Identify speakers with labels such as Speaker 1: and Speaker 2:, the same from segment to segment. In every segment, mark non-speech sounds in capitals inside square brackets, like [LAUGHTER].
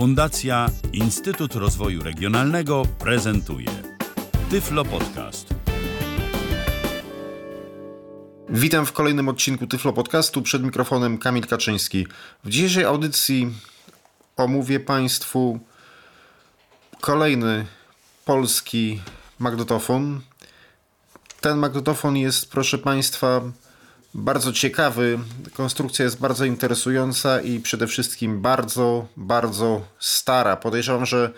Speaker 1: Fundacja Instytut Rozwoju Regionalnego prezentuje Tyflo Podcast.
Speaker 2: Witam w kolejnym odcinku Tyflo Podcastu. Przed mikrofonem Kamil Kaczyński. W dzisiejszej audycji omówię Państwu kolejny polski magnetofon. Ten magnetofon jest, proszę Państwa, bardzo ciekawy. Konstrukcja jest bardzo interesująca i przede wszystkim bardzo, bardzo stara. Podejrzewam, że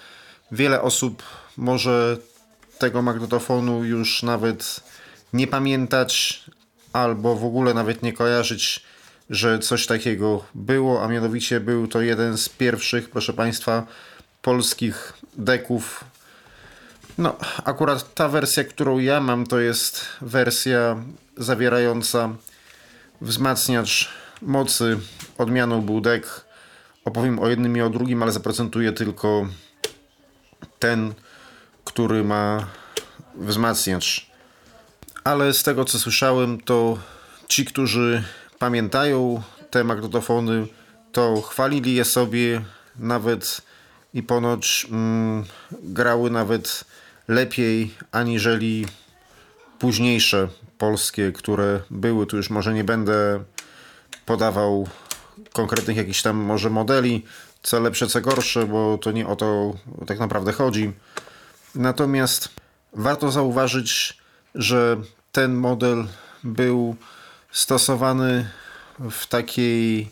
Speaker 2: wiele osób może tego magnetofonu już nawet nie pamiętać albo w ogóle nawet nie kojarzyć, że coś takiego było, a mianowicie był to jeden z pierwszych, proszę Państwa, polskich deków. No, akurat ta wersja, którą ja mam, to jest wersja zawierająca wzmacniacz mocy odmianą był. Opowiem o jednym i o drugim, ale zaprezentuję tylko ten, który ma wzmacniacz. Ale z tego co słyszałem, to ci, którzy pamiętają te magnetofony, to chwalili je sobie nawet i ponoć mm, grały nawet lepiej aniżeli późniejsze polskie, które były. Tu już może nie będę podawał konkretnych jakichś tam może modeli, co lepsze, co gorsze, bo to nie o to tak naprawdę chodzi. Natomiast warto zauważyć, że ten model był stosowany w takiej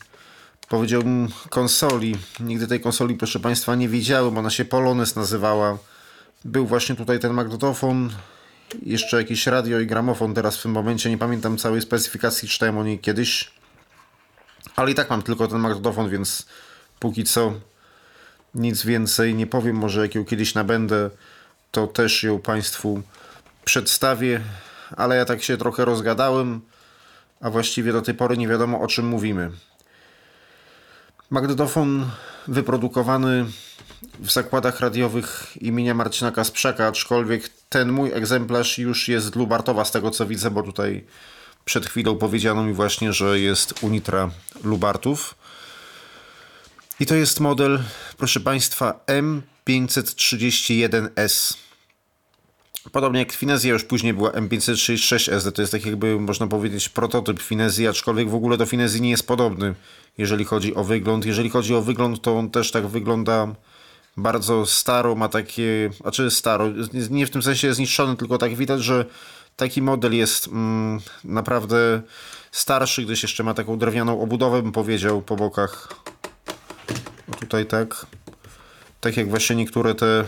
Speaker 2: powiedziałbym konsoli. Nigdy tej konsoli, proszę Państwa, nie widziałem. Ona się Polones nazywała. Był właśnie tutaj ten magnetofon jeszcze jakieś radio i gramofon teraz w tym momencie, nie pamiętam całej specyfikacji, czytałem o niej kiedyś, ale i tak mam tylko ten magnetofon, więc póki co nic więcej nie powiem, może jak ją kiedyś nabędę, to też ją Państwu przedstawię, ale ja tak się trochę rozgadałem, a właściwie do tej pory nie wiadomo o czym mówimy. Magnetofon wyprodukowany w zakładach radiowych imienia Marcina Kasprzaka, aczkolwiek ten mój egzemplarz już jest Lubartowa z tego co widzę, bo tutaj przed chwilą powiedziano mi właśnie, że jest Unitra Lubartów. I to jest model, proszę Państwa, M531S. Podobnie jak Finezja już później była M536S, to jest tak jakby można powiedzieć prototyp Finezji, aczkolwiek w ogóle do Finezji nie jest podobny, jeżeli chodzi o wygląd. Jeżeli chodzi o wygląd, to on też tak wygląda bardzo staro, ma takie, znaczy staro, nie w tym sensie zniszczony, tylko tak widać, że taki model jest mm, naprawdę starszy, gdyż jeszcze ma taką drewnianą obudowę, bym powiedział, po bokach. Tutaj tak. Tak jak właśnie niektóre te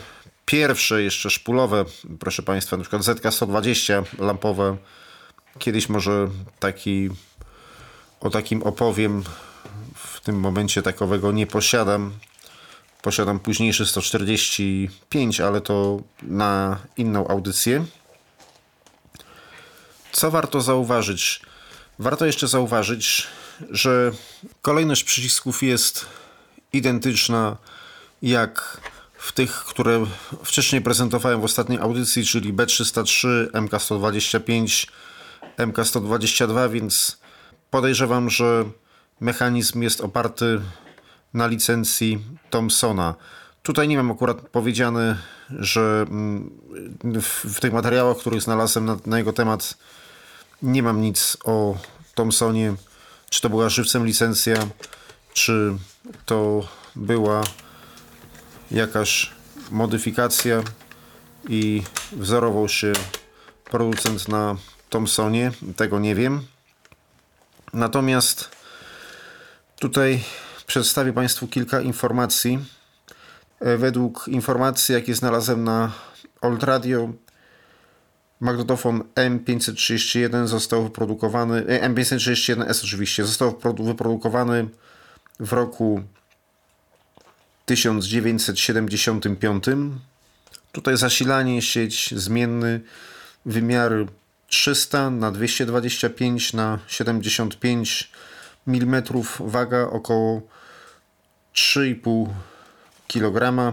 Speaker 2: pierwsze jeszcze szpulowe, proszę Państwa, na przykład ZK-120 lampowe. Kiedyś może taki o takim opowiem. W tym momencie takowego nie posiadam. Posiadam późniejszy 145, ale to na inną audycję. Co warto zauważyć? Warto jeszcze zauważyć, że kolejność przycisków jest identyczna jak w tych, które wcześniej prezentowałem w ostatniej audycji, czyli B303, MK125, MK122, więc podejrzewam, że mechanizm jest oparty na licencji Thomsona. Tutaj nie mam akurat powiedziane, że mm, w, w tych materiałach, których znalazłem na, na, jego temat, nie mam nic o Thomsonie. Czy to była żywcem licencja, czy to była jakaś modyfikacja i wzorował się producent na Thomsonie. Tego nie wiem. Natomiast tutaj przedstawię Państwu kilka informacji. E, według informacji, jakie znalazłem na Old Radio, magnetofon M531 został wyprodukowany, e, M531S oczywiście, został wyprodukowany w roku 1975. Tutaj zasilanie, sieć zmienny, wymiary 300 na 225 na 75 mm, waga około 3,5 kg.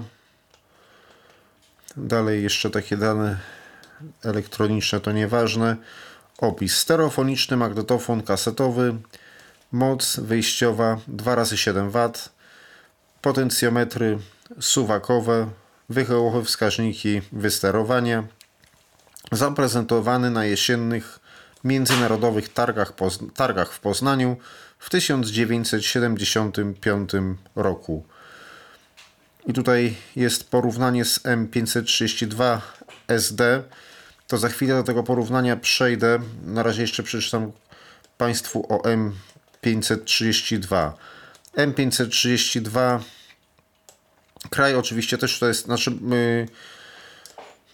Speaker 2: Dalej jeszcze takie dane elektroniczne to nieważne. Opis stereofoniczny, magnetofon kasetowy, moc wyjściowa 2 razy 7 W, potencjometry suwakowe, wychyłowe wskaźniki wysterowania, zaprezentowany na jesiennych międzynarodowych targach, targach w Poznaniu w 1975 roku. I tutaj jest porównanie z M532 SD. To za chwilę do tego porównania przejdę. Na razie jeszcze przeczytam Państwu o M532. M532 kraj oczywiście też to jest, znaczy my,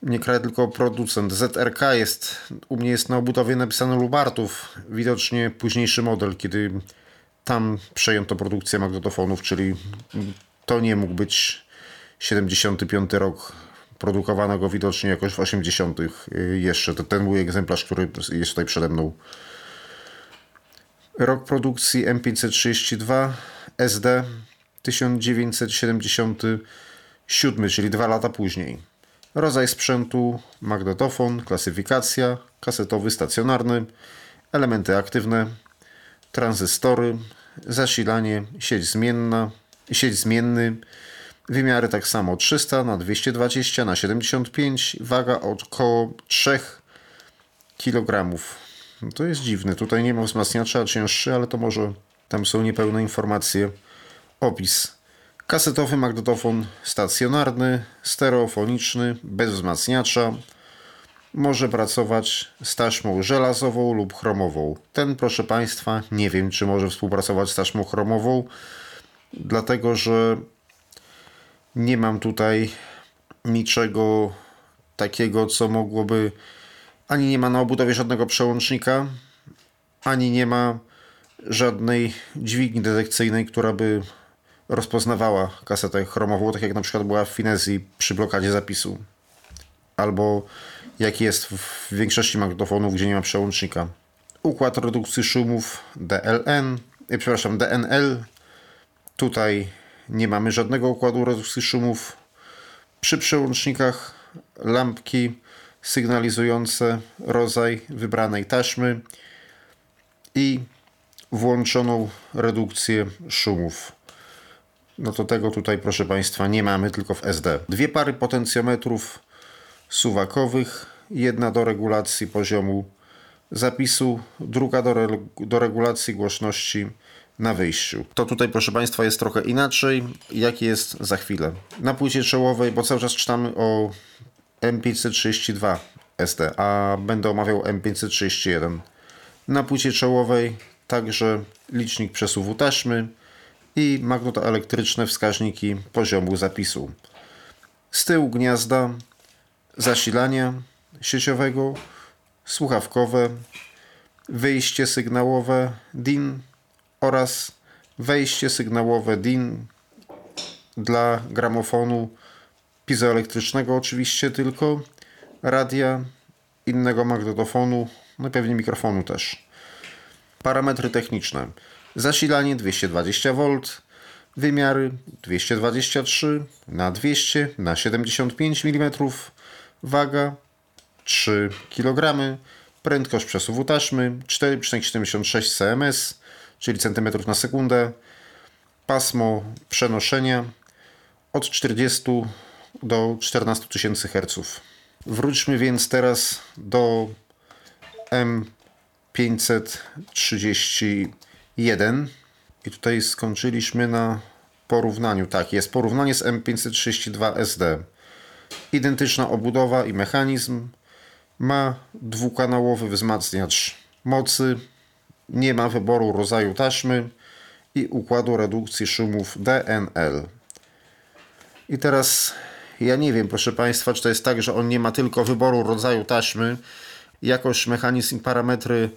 Speaker 2: nie kraj, tylko producent. ZRK jest, u mnie jest na obudowie napisane Lubartów, widocznie późniejszy model, kiedy tam przejęto produkcję magnetofonów, czyli to nie mógł być 75 rok produkowanego widocznie jakoś w 80 jeszcze. To ten mój egzemplarz, który jest tutaj przede mną. Rok produkcji M532 SD 1977, czyli dwa lata później. Rodzaj sprzętu magnetofon, klasyfikacja, kasetowy stacjonarny, elementy aktywne, tranzystory, zasilanie, sieć zmienna, sieć zmienny, wymiary tak samo 300 na 220 na 75, waga około 3 kg. No to jest dziwne, tutaj nie ma wzmacniacza cięższy, ale to może tam są niepełne informacje. Opis. Kasetowy magnetofon stacjonarny, stereofoniczny, bez wzmacniacza. Może pracować z taśmą żelazową lub chromową. Ten, proszę Państwa, nie wiem, czy może współpracować z taśmą chromową, dlatego że nie mam tutaj niczego takiego, co mogłoby. Ani nie ma na obudowie żadnego przełącznika, ani nie ma żadnej dźwigni detekcyjnej, która by rozpoznawała kasetę chromową, tak jak na przykład była w Finezji przy blokadzie zapisu. Albo jak jest w większości magnetofonów, gdzie nie ma przełącznika. Układ redukcji szumów DLN, e, przepraszam, DNL. Tutaj nie mamy żadnego układu redukcji szumów. Przy przełącznikach lampki sygnalizujące rodzaj wybranej taśmy i włączoną redukcję szumów. No to tego tutaj, proszę Państwa, nie mamy, tylko w SD. Dwie pary potencjometrów suwakowych, jedna do regulacji poziomu zapisu, druga do, re do regulacji głośności na wyjściu. To tutaj, proszę Państwa, jest trochę inaczej, jak jest za chwilę. Na płycie czołowej, bo cały czas czytamy o M532 SD, a będę omawiał M531. Na płycie czołowej także licznik przesuwu taśmy i magnetoelektryczne wskaźniki poziomu zapisu. Z tyłu gniazda zasilania sieciowego, słuchawkowe, wyjście sygnałowe DIN oraz wejście sygnałowe DIN dla gramofonu pizoelektrycznego oczywiście tylko, radia, innego magnetofonu, no pewnie mikrofonu też. Parametry techniczne. Zasilanie 220V, wymiary 223 na 200 na 75 mm, waga 3 kg, prędkość przesuwu taśmy 4,76 cms, czyli centymetrów na sekundę, pasmo przenoszenia od 40 do 14 tysięcy Hz. Wróćmy więc teraz do M531 i tutaj skończyliśmy na porównaniu. Tak, jest porównanie z M532 SD. Identyczna obudowa i mechanizm. Ma dwukanałowy wzmacniacz mocy. Nie ma wyboru rodzaju taśmy i układu redukcji szumów DNL. I teraz ja nie wiem, proszę Państwa, czy to jest tak, że on nie ma tylko wyboru rodzaju taśmy. Jakoś mechanizm i parametry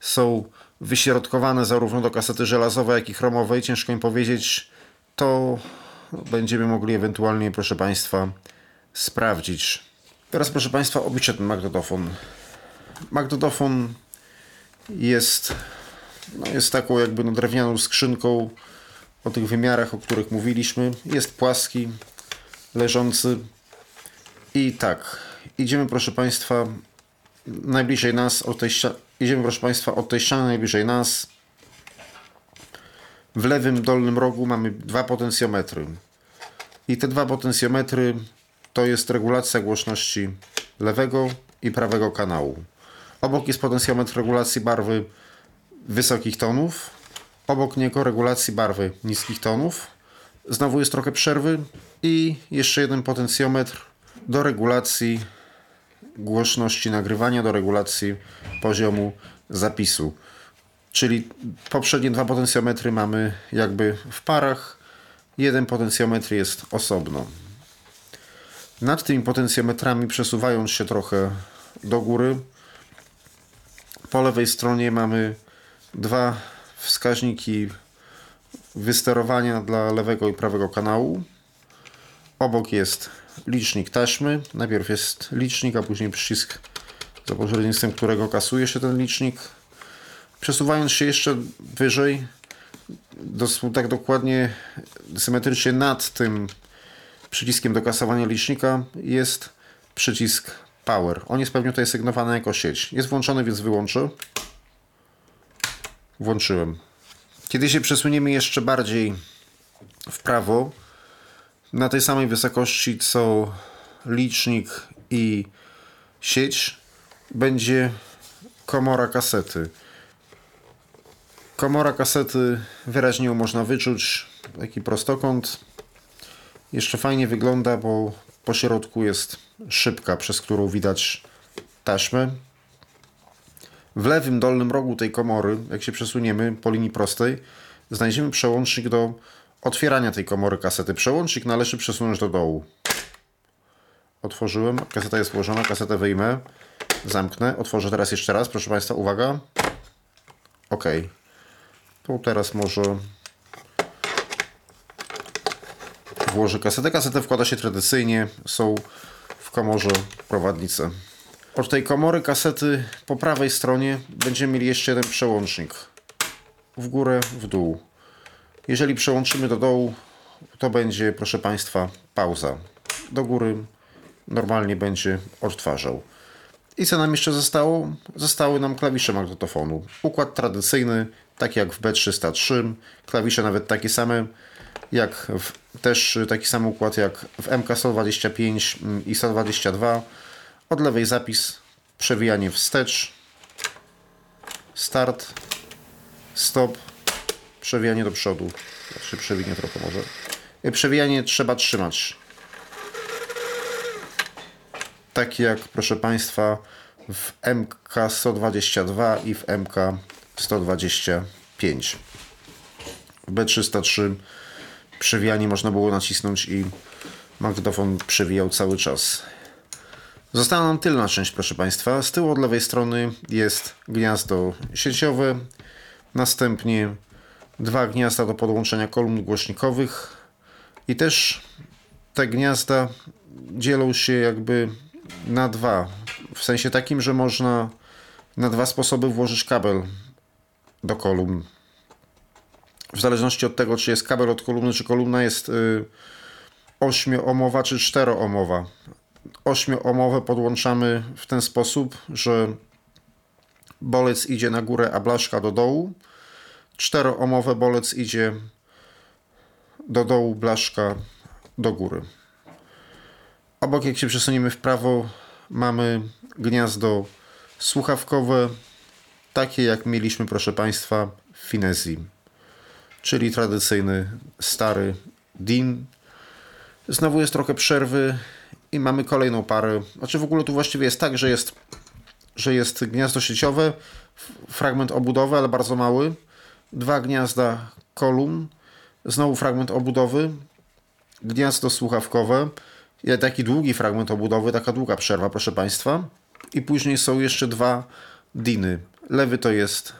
Speaker 2: są wyśrodkowane zarówno do kasety żelazowej, jak i chromowej. Ciężko im powiedzieć. To będziemy mogli ewentualnie, proszę Państwa, sprawdzić. Teraz, proszę Państwa, obliczę ten magnetofon. Magnetofon jest, no jest taką jakby no drewnianą skrzynką o tych wymiarach, o których mówiliśmy. Jest płaski, leżący. I tak, idziemy proszę Państwa najbliżej nas, od tej idziemy proszę Państwa od tej ściany najbliżej nas. W lewym dolnym rogu mamy dwa potencjometry. I te dwa potencjometry to jest regulacja głośności lewego i prawego kanału. Obok jest potencjometr regulacji barwy wysokich tonów, obok niego regulacji barwy niskich tonów. Znowu jest trochę przerwy i jeszcze jeden potencjometr do regulacji głośności nagrywania, do regulacji poziomu zapisu. Czyli poprzednie dwa potencjometry mamy jakby w parach, jeden potencjometr jest osobno. Nad tymi potencjometrami przesuwając się trochę do góry, po lewej stronie mamy dwa wskaźniki wysterowania dla lewego i prawego kanału. Obok jest licznik taśmy. Najpierw jest licznik, a później przycisk, za pośrednictwem którego kasuje się ten licznik. Przesuwając się jeszcze wyżej, tak dokładnie symetrycznie nad tym przyciskiem do kasowania licznika jest przycisk Power. On jest pewnie tutaj sygnowany jako sieć. Jest włączony, więc wyłączę. Włączyłem. Kiedy się przesuniemy jeszcze bardziej w prawo, na tej samej wysokości co licznik i sieć, będzie komora kasety. Komora kasety wyraźnie można wyczuć. Taki prostokąt. Jeszcze fajnie wygląda, bo po środku jest szybka, przez którą widać taśmę. W lewym dolnym rogu tej komory, jak się przesuniemy po linii prostej, znajdziemy przełącznik do otwierania tej komory kasety. Przełącznik należy przesunąć do dołu. Otworzyłem, kaseta jest włożona, kasetę wyjmę, zamknę, otworzę teraz jeszcze raz, proszę Państwa, uwaga. OK. To teraz może włożę kasetę. Kasetę wkłada się tradycyjnie, są w komorze prowadnice. Od tej komory kasety po prawej stronie będziemy mieli jeszcze jeden przełącznik. W górę, w dół. Jeżeli przełączymy do dołu, to będzie, proszę Państwa, pauza. Do góry normalnie będzie odtwarzał. I co nam jeszcze zostało? Zostały nam klawisze magnetofonu. Układ tradycyjny, tak jak w B303. Klawisze nawet takie same, jak w, też taki sam układ jak w MK125 i 122. Od lewej zapis, przewijanie wstecz, start, stop, przewijanie do przodu. Się przewinie trochę może. Przewijanie trzeba trzymać. Tak jak, proszę Państwa, w MK122 i w MK125. W B303 przewijanie można było nacisnąć i magnetofon przewijał cały czas. Została nam tylna część, proszę Państwa. Z tyłu od lewej strony jest gniazdo sieciowe, następnie dwa gniazda do podłączenia kolumn głośnikowych i też te gniazda dzielą się jakby na dwa. W sensie takim, że można na dwa sposoby włożyć kabel do kolumn. W zależności od tego, czy jest kabel od kolumny, czy kolumna jest y, ośmioomowa, czy czteroomowa. Ośmioomowe podłączamy w ten sposób, że bolec idzie na górę, a blaszka do dołu. Czteroomowe bolec idzie do dołu, blaszka do góry. Obok, jak się przesuniemy w prawo, mamy gniazdo słuchawkowe, takie jak mieliśmy, proszę Państwa, w Finezji, czyli tradycyjny stary DIN. Znowu jest trochę przerwy i mamy kolejną parę. Znaczy w ogóle tu właściwie jest tak, że jest, że jest gniazdo sieciowe, fragment obudowy, ale bardzo mały, dwa gniazda kolumn, znowu fragment obudowy, gniazdo słuchawkowe, taki długi fragment obudowy, taka długa przerwa, proszę Państwa. I później są jeszcze dwa diny. Lewy to jest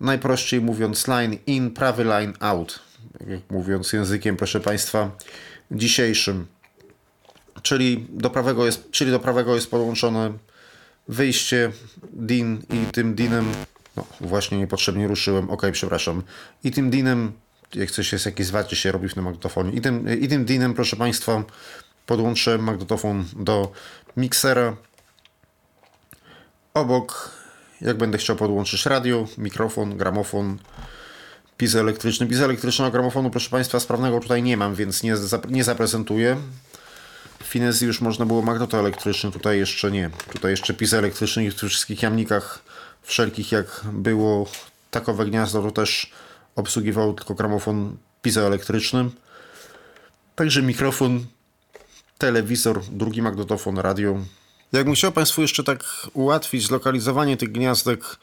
Speaker 2: najprościej mówiąc line in, prawy line out. Jak mówiąc językiem, proszę Państwa, dzisiejszym. Czyli do prawego jest, czyli do prawego jest podłączone wyjście DIN i tym DINem, no właśnie niepotrzebnie ruszyłem, ok, przepraszam, i tym DINem, jak coś jest, jakieś zwarcie się robi w tym magnetofonie, i tym, i tym DINem, proszę Państwa, podłączę magnetofon do miksera. Obok, jak będę chciał podłączyć radio, mikrofon, gramofon, pizoelektryczny. Pizoelektrycznego gramofonu, proszę Państwa, sprawnego tutaj nie mam, więc nie, nie zaprezentuję. W Finezji już można było magnetoelektryczny, tutaj jeszcze nie. Tutaj jeszcze pizoelektryczny i w tych wszystkich jamnikach wszelkich jak było takowe gniazdo, to też obsługiwało tylko gramofon pizoelektryczny. Także mikrofon, telewizor, drugi magnetofon, radio. Jakbym chciał Państwu jeszcze tak ułatwić zlokalizowanie tych gniazdek,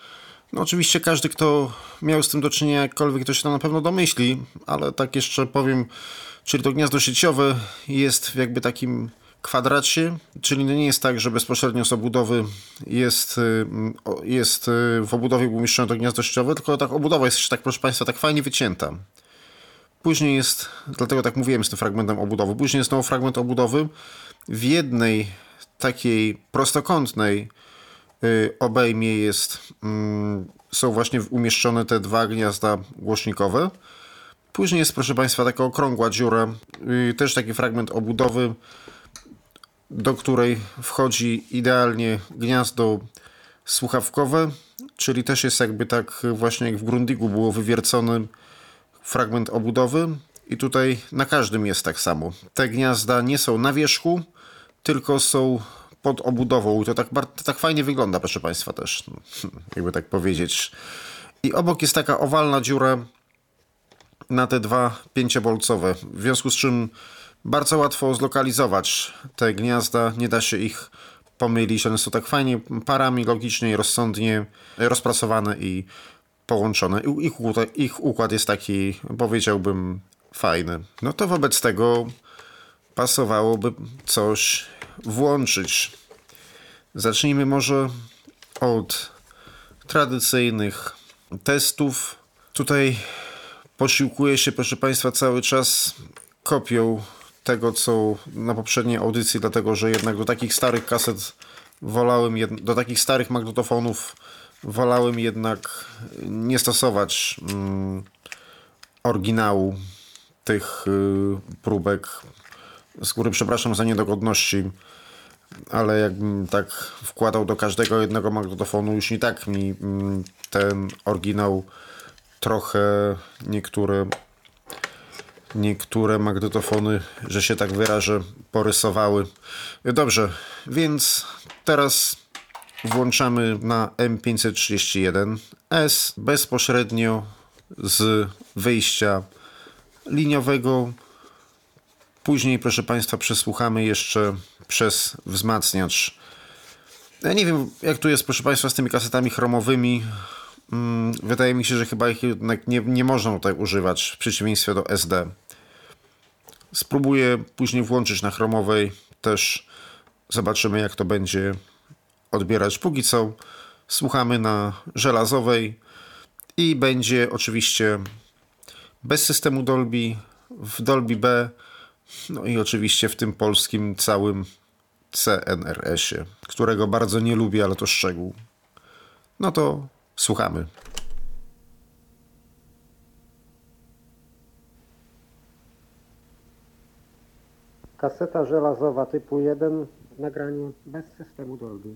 Speaker 2: no oczywiście każdy, kto miał z tym do czynienia jakkolwiek, to się to na pewno domyśli, ale tak jeszcze powiem, czyli to gniazdo sieciowe jest jakby takim kwadracie, czyli nie jest tak, że bezpośrednio z obudowy jest, y, jest y, w obudowie umieszczone to gniazdo sieciowe, tylko tak obudowa jest tak, proszę Państwa, tak fajnie wycięta. Później jest, dlatego tak mówiłem z tym fragmentem obudowy, później jest znowu fragment obudowy w jednej takiej prostokątnej y, obejmie jest, mm, są właśnie umieszczone te dwa gniazda głośnikowe. Później jest, proszę Państwa, taka okrągła dziura, też taki fragment obudowy, do której wchodzi idealnie gniazdo słuchawkowe, czyli też jest jakby tak właśnie jak w Grundigu było wywiercony fragment obudowy i tutaj na każdym jest tak samo. Te gniazda nie są na wierzchu, tylko są pod obudową i to tak, tak fajnie wygląda, proszę Państwa też, [LAUGHS] jakby tak powiedzieć. I obok jest taka owalna dziura na te dwa pięciobolcowe, w związku z czym bardzo łatwo zlokalizować te gniazda, nie da się ich pomylić. One są tak fajnie parami logicznie i rozsądnie rozpracowane i połączone. Ich ich układ jest taki, powiedziałbym, fajny. No to wobec tego pasowałoby coś włączyć. Zacznijmy może od tradycyjnych testów. Tutaj posiłkuję się, proszę Państwa, cały czas kopią tego, co na poprzedniej audycji, dlatego że jednak do takich starych kaset wolałem, do takich starych magnetofonów wolałem jednak nie stosować mm, oryginału tych y, próbek, z góry przepraszam za niedogodności, ale jakbym tak wkładał do każdego jednego magnetofonu, już nie tak mi mm, ten oryginał trochę niektóre niektóre magnetofony, że się tak wyrażę, porysowały. Dobrze, więc teraz włączamy na M531S bezpośrednio z wyjścia liniowego. Później, proszę Państwa, przesłuchamy jeszcze przez wzmacniacz. Ja nie wiem, jak tu jest, proszę Państwa, z tymi kasetami chromowymi. Mm, wydaje mi się, że chyba ich jednak nie, nie można tutaj używać w przeciwieństwie do SD. Spróbuję później włączyć na chromowej, też zobaczymy jak to będzie odbierać. Póki co słuchamy na żelazowej i będzie oczywiście bez systemu Dolby, w Dolby B, no i oczywiście w tym polskim całym CNRS-ie, którego bardzo nie lubię, ale to szczegół. No to Słuchamy.
Speaker 3: Kaseta żelazowa typu 1 w nagraniu bez systemu Dolby.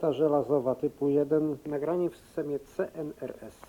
Speaker 3: Kaseta żelazowa typu 1, nagranie w systemie CNRS.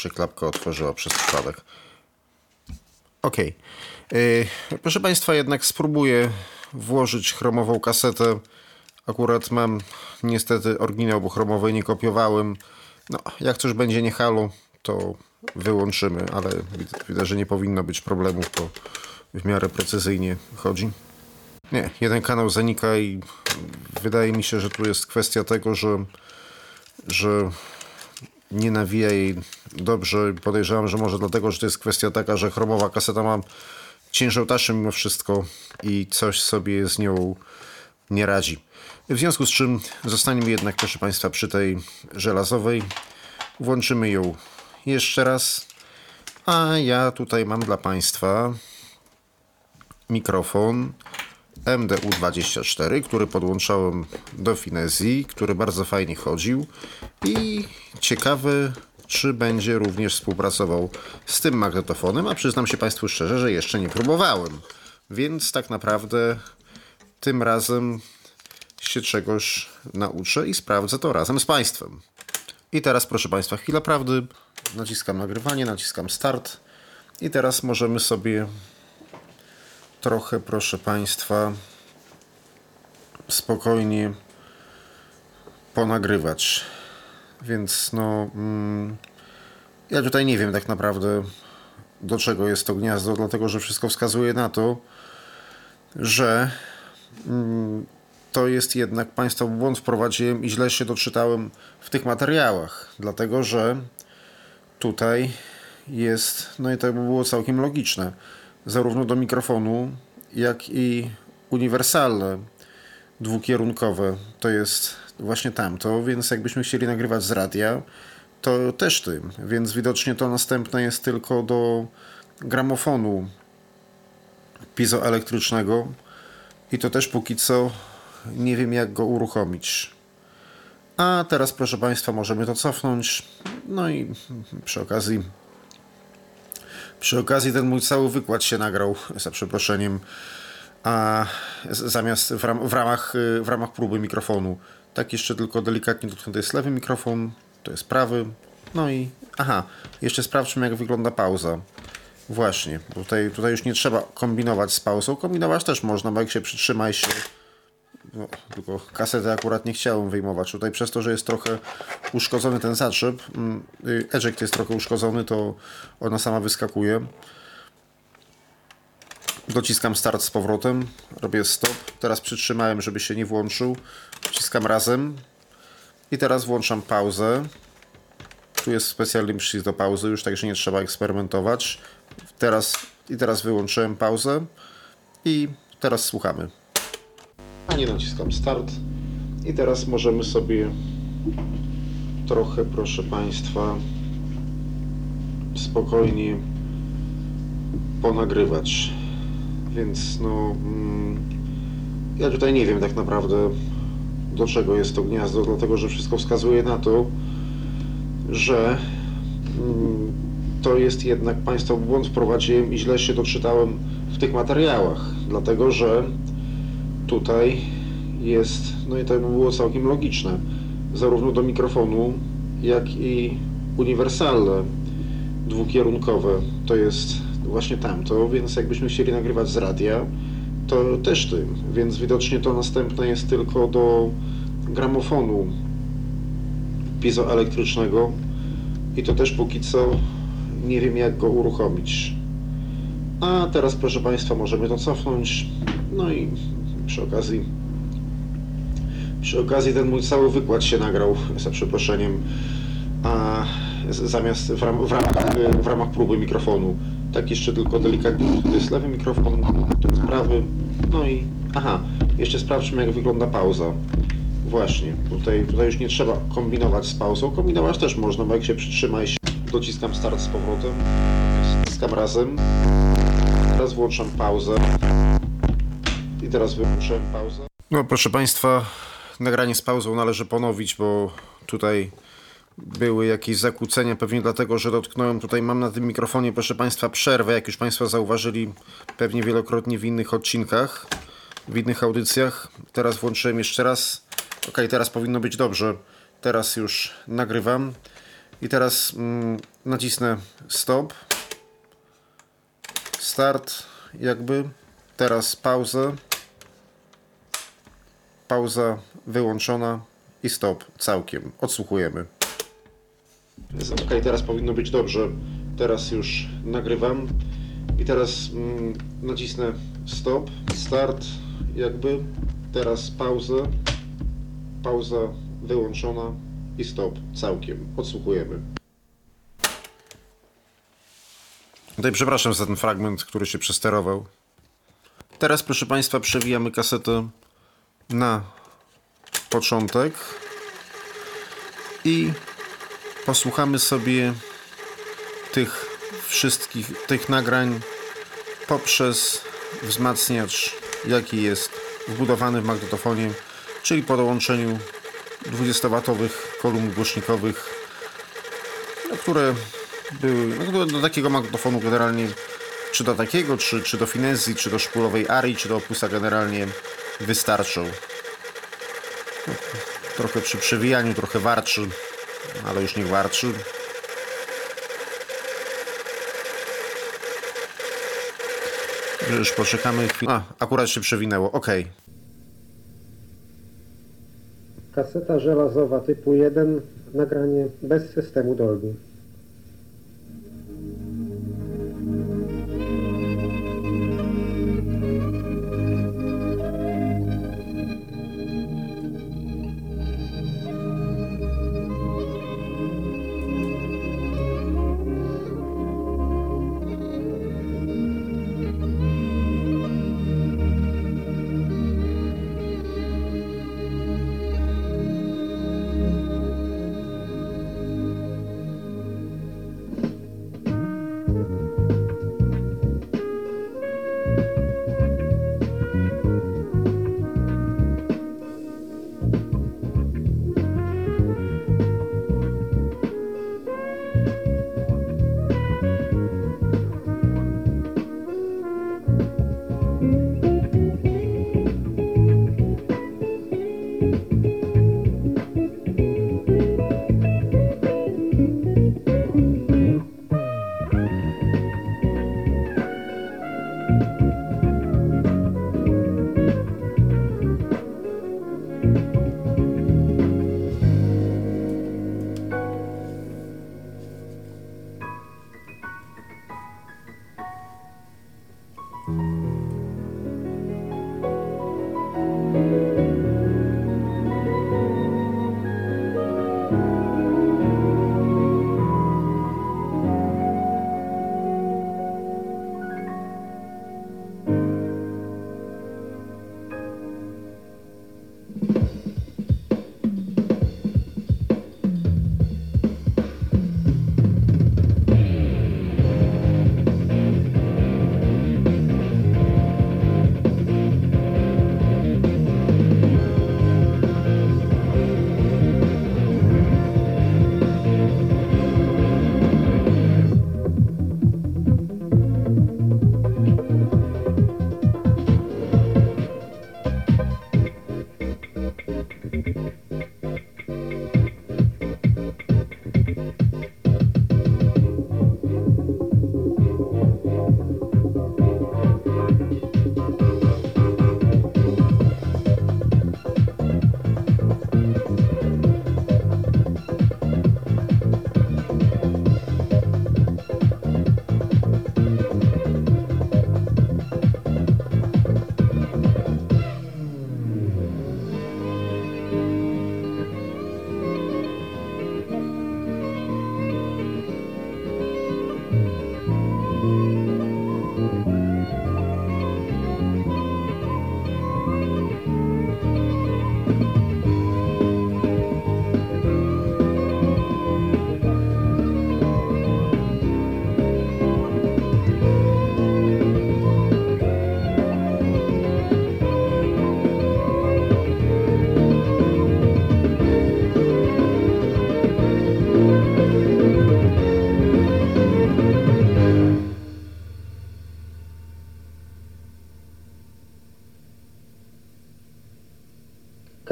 Speaker 2: Się klapka otworzyła przez przypadek. Okej. Yy, Proszę Państwa, jednak spróbuję włożyć chromową kasetę. Akurat mam niestety oryginał, bo chromowej nie kopiowałem. No, jak coś będzie nie halo, to wyłączymy, ale widzę, że nie powinno być problemów, to w miarę precyzyjnie chodzi. Nie, jeden kanał zanika i wydaje mi się, że tu jest kwestia tego, że, że nie nawija jej dobrze. Podejrzewam, że może dlatego, że to jest kwestia taka, że chromowa kaseta ma ciężar taszy mimo wszystko i coś sobie z nią nie radzi. W związku z czym zostaniemy jednak, proszę Państwa, przy tej żelazowej. Włączymy ją jeszcze raz. A ja tutaj mam dla Państwa mikrofon MDU24, który podłączałem do Finezji, który bardzo fajnie chodził i ciekawy, czy będzie również współpracował z tym magnetofonem, a przyznam się Państwu szczerze, że jeszcze nie próbowałem. Więc tak naprawdę tym razem się czegoś nauczę i sprawdzę to razem z Państwem. I teraz, proszę Państwa, chwila prawdy. Naciskam nagrywanie, naciskam start. I teraz możemy sobie trochę, proszę Państwa, spokojnie ponagrywać. Więc no, mm, ja tutaj nie wiem tak naprawdę do czego jest to gniazdo, dlatego że wszystko wskazuje na to, że mm, to jest jednak Państwa błąd wprowadziłem i źle się doczytałem w tych materiałach, dlatego że tutaj jest, no i to by było całkiem logiczne, zarówno do mikrofonu, jak i uniwersalne, dwukierunkowe, to jest właśnie tamto, więc jakbyśmy chcieli nagrywać z radia, to też tym, więc widocznie to następne jest tylko do gramofonu pizoelektrycznego i to też póki co nie wiem jak go uruchomić. A teraz proszę Państwa możemy to cofnąć, no i przy okazji przy okazji ten mój cały wykład się nagrał, za przeproszeniem, a zamiast w, ram, w, ramach, y, w ramach próby mikrofonu. Tak jeszcze tylko delikatnie dotknięty jest lewy mikrofon, to jest prawy. No i aha, jeszcze sprawdźmy jak wygląda pauza. Właśnie, tutaj, tutaj już nie trzeba kombinować z pauzą. Kombinować też można, bo jak się przytrzyma i się no, tylko kasetę akurat nie chciałem wyjmować. Tutaj przez to, że jest trochę uszkodzony ten zaczep, mm, y, eject jest trochę uszkodzony, to ona sama wyskakuje. Dociskam start z powrotem, robię stop. Teraz przytrzymałem, żeby się nie włączył. Wciskam razem i teraz włączam pauzę. Tu jest specjalny przycisk do pauzy, już także nie trzeba eksperymentować. Teraz, I teraz wyłączyłem pauzę i teraz słuchamy. A nie naciskam start. I teraz możemy sobie trochę, proszę Państwa, spokojnie ponagrywać. Więc no, mm, ja tutaj nie wiem tak naprawdę do czego jest to gniazdo, dlatego że wszystko wskazuje na to, że mm, to jest jednak Państwa błąd wprowadziłem i źle się doczytałem w tych materiałach, dlatego że tutaj jest, no i to by było całkiem logiczne, zarówno do mikrofonu, jak i uniwersalne, dwukierunkowe, to jest właśnie tamto, więc jakbyśmy chcieli nagrywać z radia, to też tym, więc widocznie to następne jest tylko do gramofonu pizoelektrycznego i to też póki co nie wiem jak go uruchomić. A teraz proszę Państwa możemy to cofnąć, no i przy okazji przy okazji ten mój cały wykład się nagrał, za przeproszeniem, a zamiast w, ram, w, ramach, w ramach próby mikrofonu. Tak jeszcze tylko delikatnie, to jest lewy mikrofon, to jest prawy, no i aha, jeszcze sprawdźmy jak wygląda pauza. Właśnie, tutaj, tutaj już nie trzeba kombinować z pauzą, kombinować też można, bo jak się przytrzyma i się dociskam start z powrotem, ściskam razem, teraz włączam pauzę i teraz wyłączyłem pauzę. No proszę Państwa, nagranie z pauzą należy ponowić, bo tutaj były jakieś zakłócenia, pewnie dlatego, że dotknąłem tutaj, mam na tym mikrofonie, proszę Państwa, przerwę, jak już Państwo zauważyli pewnie wielokrotnie w innych odcinkach, w innych audycjach. Teraz włączyłem jeszcze raz. Ok, teraz powinno być dobrze. Teraz już nagrywam. I teraz mm, nacisnę stop. Start jakby. Teraz pauzę. Pauza wyłączona i stop całkiem. Odsłuchujemy. Ok, teraz powinno być dobrze. Teraz już nagrywam. I teraz mm, nacisnę stop, start jakby. Teraz pauzę. Pauza wyłączona i stop całkiem. Odsłuchujemy. Tutaj przepraszam za ten fragment, który się przesterował. Teraz, proszę Państwa, przewijamy kasetę na początek. I posłuchamy sobie tych wszystkich tych nagrań poprzez wzmacniacz, jaki jest wbudowany w magnetofonie, czyli po dołączeniu 20W kolumn głośnikowych, no, które były no, do takiego magnetofonu generalnie, czy do takiego, czy, czy do Finezji, czy do szpulowej Arii, czy do Opusa generalnie wystarczą. No, trochę przy przewijaniu, trochę warczy, ale już niech warczy. Już poczekamy chwilę. A, akurat się przewinęło. Ok.
Speaker 3: Kaseta żelazowa typu 1, nagranie bez systemu Dolby.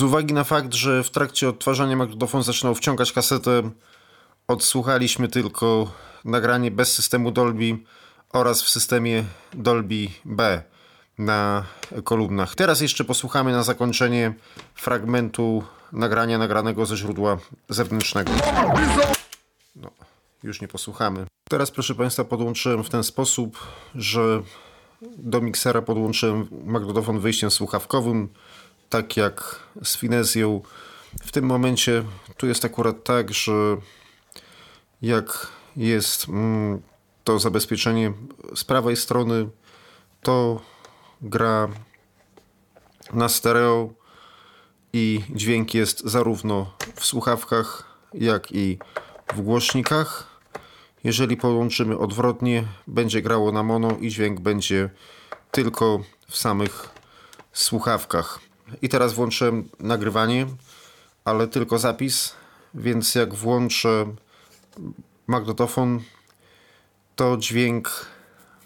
Speaker 2: Z uwagi na fakt, że w trakcie odtwarzania magnetofon zaczynał wciągać kasetę, odsłuchaliśmy tylko nagranie bez systemu Dolby oraz w systemie Dolby B na kolumnach. Teraz jeszcze posłuchamy na zakończenie fragmentu nagrania nagranego ze źródła zewnętrznego. No, już nie posłuchamy. Teraz, proszę Państwa, podłączyłem w ten sposób, że do miksera podłączyłem magnetofon wyjściem słuchawkowym, tak jak z Finezją. W tym momencie tu jest akurat tak, że jak jest mm, to zabezpieczenie z prawej strony, to gra na stereo i dźwięk jest zarówno w słuchawkach, jak i w głośnikach. Jeżeli połączymy odwrotnie, będzie grało na mono i dźwięk będzie tylko w samych słuchawkach. I teraz włączę nagrywanie, ale tylko zapis, więc jak włączę magnetofon, to dźwięk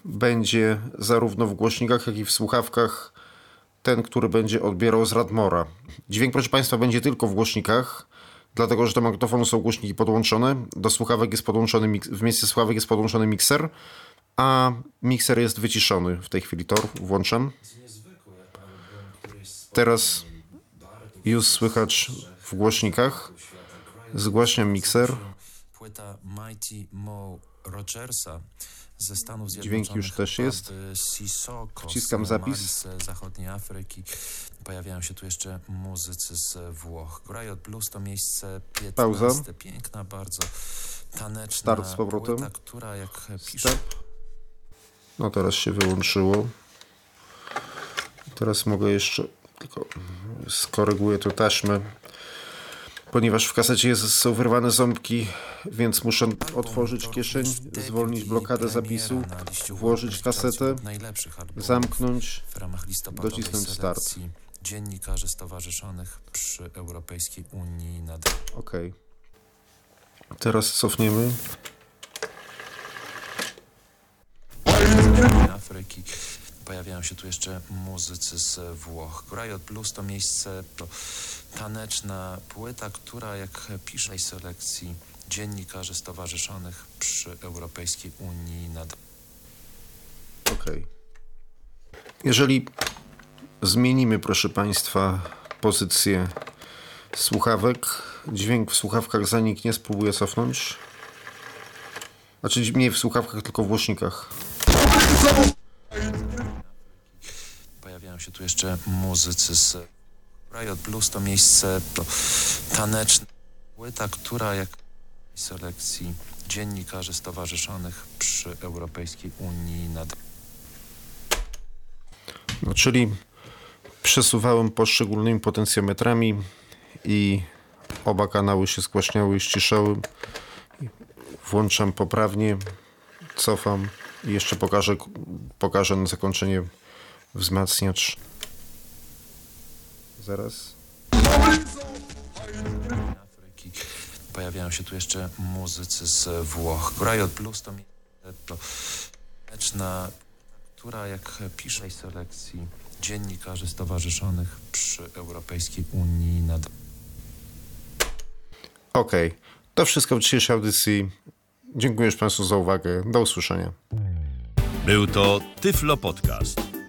Speaker 2: będzie zarówno w głośnikach, jak i w słuchawkach ten, który będzie odbierał z Radmora. Dźwięk, proszę Państwa, będzie tylko w głośnikach, dlatego że do magnetofonu są głośniki podłączone, do słuchawek jest podłączony, w miejsce słuchawek jest podłączony mikser, a mikser jest wyciszony. W tej chwili tor włączam. Teraz już słychać w głośnikach. Zgłaśniam mikser.
Speaker 4: Płyta Mighty Mo Rogersa ze Stanów
Speaker 2: Dźwięk już też jest. Wciskam zapis.
Speaker 4: Z zachodniej Afryki. Pojawiają się tu jeszcze muzycy z Włoch. Riot Blues to miejsce 15.
Speaker 2: Pauza.
Speaker 4: Piękna bardzo taneczna
Speaker 2: Start z powrotem.
Speaker 4: płyta, która jak pisze.
Speaker 2: No teraz się wyłączyło. Teraz mogę jeszcze tylko skoryguję tu taśmę. Ponieważ w kasecie jest, są wyrwane ząbki, więc muszę otworzyć kieszeń, zwolnić blokadę zapisu, włożyć kasetę, zamknąć. docisnąć start.
Speaker 4: dziennikarzy stowarzyszonych przy Europejskiej Unii nad
Speaker 2: Ok. Teraz cofniemy.
Speaker 4: Afryki. Pojawiają się tu jeszcze muzycy z Włoch. Riot Blues to miejsce, to taneczna płyta, która jak pisze selekcji dziennikarzy stowarzyszonych przy Europejskiej Unii nad
Speaker 2: Ok. Jeżeli zmienimy, proszę Państwa, pozycję słuchawek, dźwięk w słuchawkach zaniknie, spróbuję cofnąć. Znaczy nie w słuchawkach, tylko w głośnikach.
Speaker 4: Się tu jeszcze muzycy z Riot Blues to miejsce, to taneczna płyta, która jak selekcji dziennikarzy stowarzyszonych przy Europejskiej Unii nad
Speaker 2: No, czyli przesuwałem poszczególnymi potencjometrami i oba kanały się zgłaśniały i ściszały. Włączam poprawnie, cofam i jeszcze pokażę, pokażę na zakończenie wzmacniacz. Zaraz.
Speaker 4: Afryki. Pojawiają się tu jeszcze muzycy z Włoch. Riot Blues to miejsce, to taneczna, która jak pisze tej selekcji dziennikarzy stowarzyszonych przy Europejskiej Unii nad
Speaker 2: Ok, to wszystko w dzisiejszej audycji. Dziękuję już Państwu za uwagę. Do usłyszenia.
Speaker 1: Był to Tyflo Podcast.